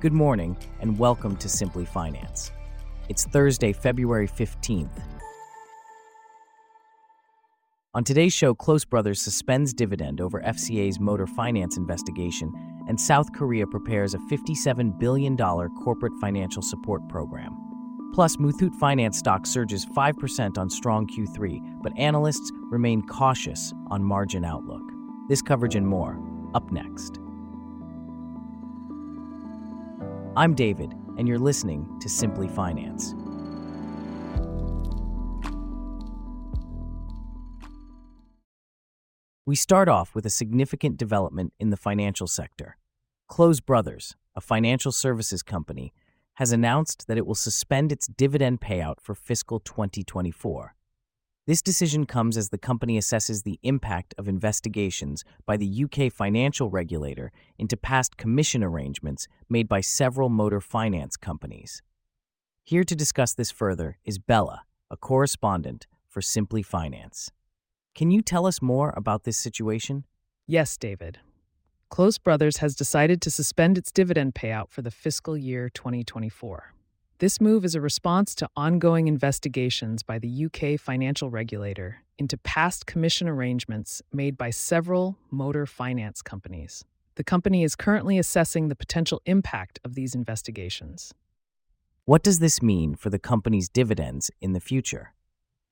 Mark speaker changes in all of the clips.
Speaker 1: Good morning, and welcome to Simply Finance. It's Thursday, February 15th. On today's show, Close Brothers suspends dividend over FCA's motor finance investigation, and South Korea prepares a $57 billion corporate financial support program. Plus, Muthoot Finance stock surges 5% on strong Q3, but analysts remain cautious on margin outlook. This coverage and more, up next. I'm David, and you're listening to Simply Finance. We start off with a significant development in the financial sector. Close Brothers, a financial services company, has announced that it will suspend its dividend payout for fiscal 2024. This decision comes as the company assesses the impact of investigations by the UK financial regulator into past commission arrangements made by several motor finance companies. Here to discuss this further is Bella, a correspondent for Simply Finance. Can you tell us more about this situation?
Speaker 2: Yes, David. Close Brothers has decided to suspend its dividend payout for the fiscal year 2024. This move is a response to ongoing investigations by the UK financial regulator into past commission arrangements made by several motor finance companies. The company is currently assessing the potential impact of these investigations.
Speaker 1: What does this mean for the company's dividends in the future?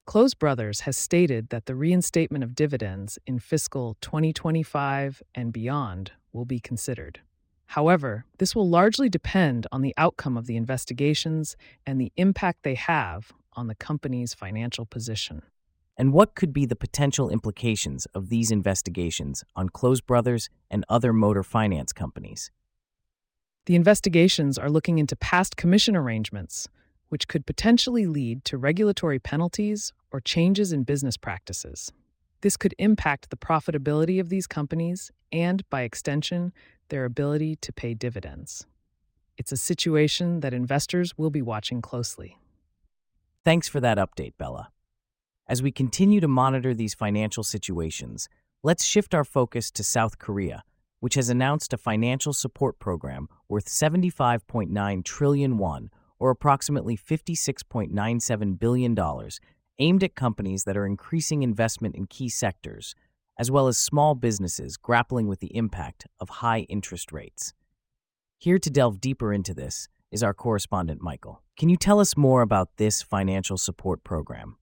Speaker 2: Close Brothers has stated that the reinstatement of dividends in fiscal 2025 and beyond will be considered. However, this will largely depend on the outcome of the investigations and the impact they have on the company's financial position.
Speaker 1: And what could be the potential implications of these investigations on Close Brothers and other motor finance companies?
Speaker 2: The investigations are looking into past commission arrangements, which could potentially lead to regulatory penalties or changes in business practices. This could impact the profitability of these companies and, by extension, their ability to pay dividends. It's a situation that investors will be watching closely.
Speaker 1: Thanks for that update, Bella. As we continue to monitor these financial situations, let's shift our focus to South Korea, which has announced a financial support program worth 75.9 trillion won, or approximately $56.97 billion, aimed at companies that are increasing investment in key sectors, as well as small businesses grappling with the impact of high interest rates. Here to delve deeper into this is our correspondent, Michael. Can you tell us more about this financial support program?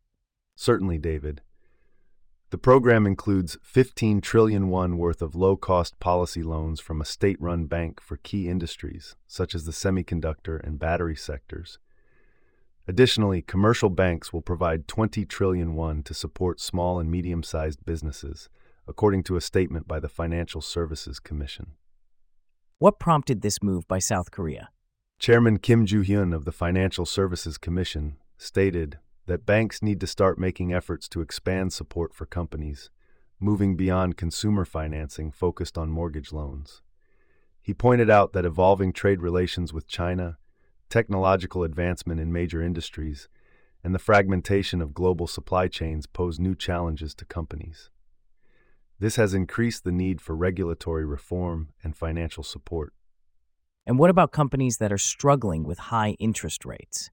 Speaker 3: Certainly, David. The program includes 15 trillion won worth of low-cost policy loans from a state-run bank for key industries such as the semiconductor and battery sectors. Additionally, commercial banks will provide 20 trillion won to support small and medium-sized businesses according to a statement by the Financial Services Commission.
Speaker 1: What prompted this move by South Korea?
Speaker 3: Chairman Kim Joo Hyun of the Financial Services Commission stated that banks need to start making efforts to expand support for companies, moving beyond consumer financing focused on mortgage loans. He pointed out that evolving trade relations with China, technological advancement in major industries, and the fragmentation of global supply chains pose new challenges to companies. This has increased the need for regulatory reform and financial support.
Speaker 1: And what about companies that are struggling with high interest rates?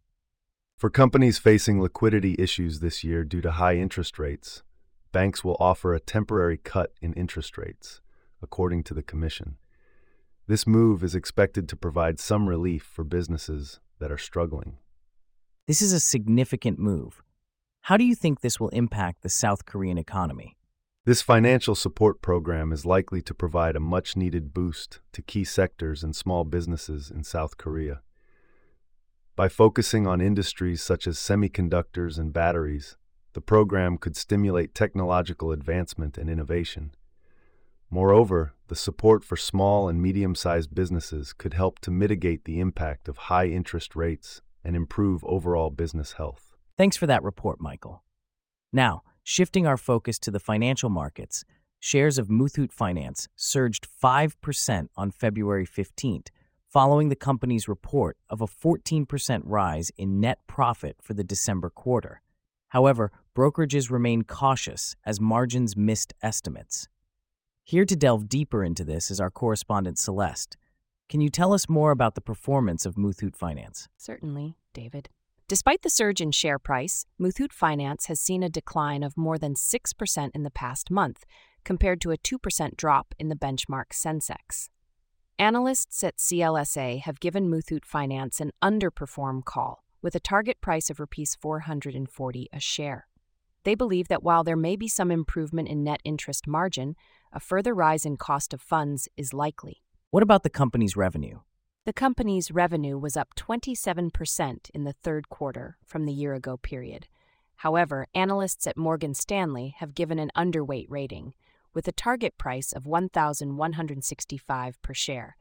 Speaker 3: For companies facing liquidity issues this year due to high interest rates, banks will offer a temporary cut in interest rates, according to the Commission. This move is expected to provide some relief for businesses that are struggling.
Speaker 1: This is a significant move. How do you think this will impact the South Korean economy?
Speaker 3: This financial support program is likely to provide a much needed boost to key sectors and small businesses in South Korea. By focusing on industries such as semiconductors and batteries, the program could stimulate technological advancement and innovation. Moreover, the support for small and medium sized businesses could help to mitigate the impact of high interest rates and improve overall business health.
Speaker 1: Thanks for that report, Michael. Now, Shifting our focus to the financial markets, shares of Muthoot Finance surged 5% on February 15th, following the company's report of a 14% rise in net profit for the December quarter. However, brokerages remain cautious as margins missed estimates. Here to delve deeper into this is our correspondent Celeste. Can you tell us more about the performance of Muthoot Finance?
Speaker 4: Certainly, David. Despite the surge in share price, Muthoot Finance has seen a decline of more than 6% in the past month, compared to a 2% drop in the benchmark Sensex. Analysts at CLSA have given Muthoot Finance an underperform call, with a target price of Rs 440 a share. They believe that while there may be some improvement in net interest margin, a further rise in cost of funds is likely.
Speaker 1: What about the company's revenue?
Speaker 4: The company's revenue was up 27% in the third quarter from the year ago period. However, analysts at Morgan Stanley have given an underweight rating, with a target price of 1,165 per share.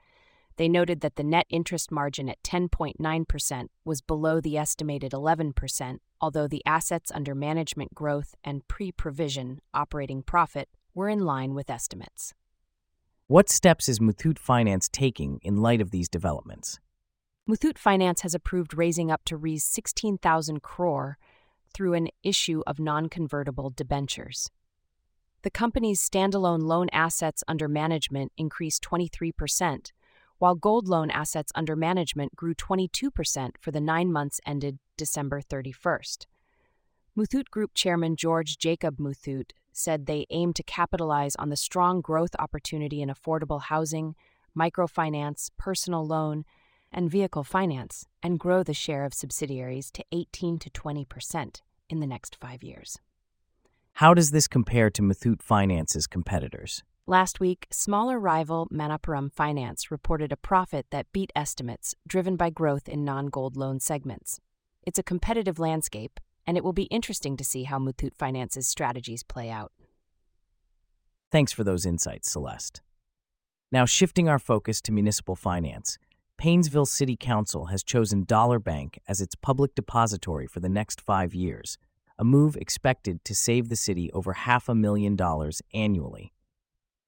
Speaker 4: They noted that the net interest margin at 10.9% was below the estimated 11%, although the assets under management growth and pre provision operating profit were in line with estimates.
Speaker 1: What steps is Muthoot Finance taking in light of these developments?
Speaker 4: Muthoot Finance has approved raising up to Rs 16,000 crore through an issue of non-convertible debentures. The company's standalone loan assets under management increased 23%, while gold loan assets under management grew 22% for the 9 months ended December 31st. Muthoot Group Chairman George Jacob Muthoot said they aim to capitalize on the strong growth opportunity in affordable housing, microfinance, personal loan, and vehicle finance, and grow the share of subsidiaries to 18 to 20 percent in the next five years.
Speaker 1: How does this compare to Muthoot Finance's competitors?
Speaker 4: Last week, smaller rival Manappuram Finance reported a profit that beat estimates, driven by growth in non gold loan segments. It's a competitive landscape, and it will be interesting to see how Muthoot Finance's strategies play out.
Speaker 1: Thanks for those insights, Celeste. Now, shifting our focus to municipal finance, Painesville City Council has chosen Dollar Bank as its public depository for the next five years, a move expected to save the city over half a million dollars annually.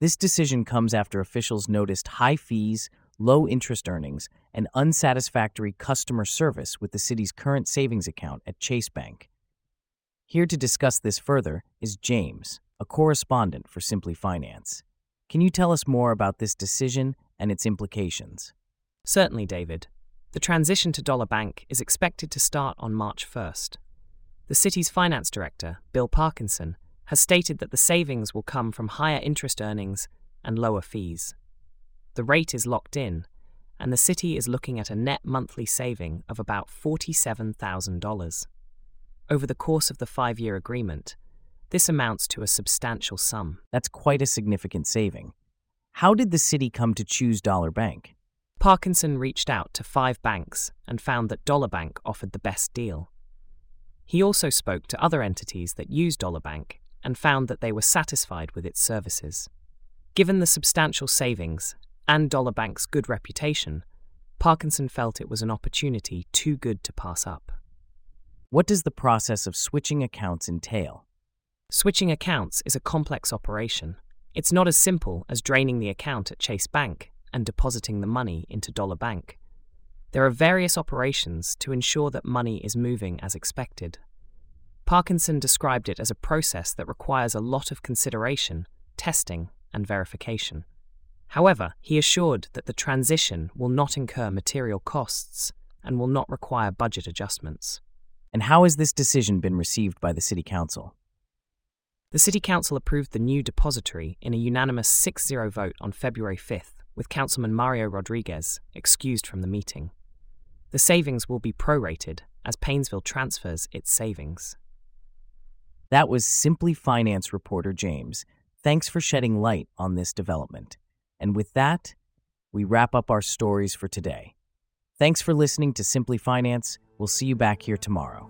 Speaker 1: This decision comes after officials noticed high fees, low interest earnings, and unsatisfactory customer service with the city's current savings account at Chase Bank. Here to discuss this further is James, a correspondent for Simply Finance. Can you tell us more about this decision and its implications?
Speaker 5: Certainly, David. The transition to Dollar Bank is expected to start on March 1st. The city's finance director, Bill Parkinson, has stated that the savings will come from higher interest earnings and lower fees. The rate is locked in, and the city is looking at a net monthly saving of about $47,000. Over the course of the five year agreement, this amounts to a substantial sum.
Speaker 1: That's quite a significant saving. How did the city come to choose Dollar Bank?
Speaker 5: Parkinson reached out to five banks and found that Dollar Bank offered the best deal. He also spoke to other entities that used Dollar Bank and found that they were satisfied with its services. Given the substantial savings and Dollar Bank's good reputation, Parkinson felt it was an opportunity too good to pass up.
Speaker 1: What does the process of switching accounts entail?
Speaker 5: Switching accounts is a complex operation. It's not as simple as draining the account at Chase Bank and depositing the money into Dollar Bank. There are various operations to ensure that money is moving as expected. Parkinson described it as a process that requires a lot of consideration, testing, and verification. However, he assured that the transition will not incur material costs and will not require budget adjustments.
Speaker 1: And how has this decision been received by the City Council?
Speaker 5: The City Council approved the new depository in a unanimous 6 0 vote on February 5th, with Councilman Mario Rodriguez excused from the meeting. The savings will be prorated as Painesville transfers its savings.
Speaker 1: That was Simply Finance reporter James. Thanks for shedding light on this development. And with that, we wrap up our stories for today. Thanks for listening to Simply Finance. We'll see you back here tomorrow.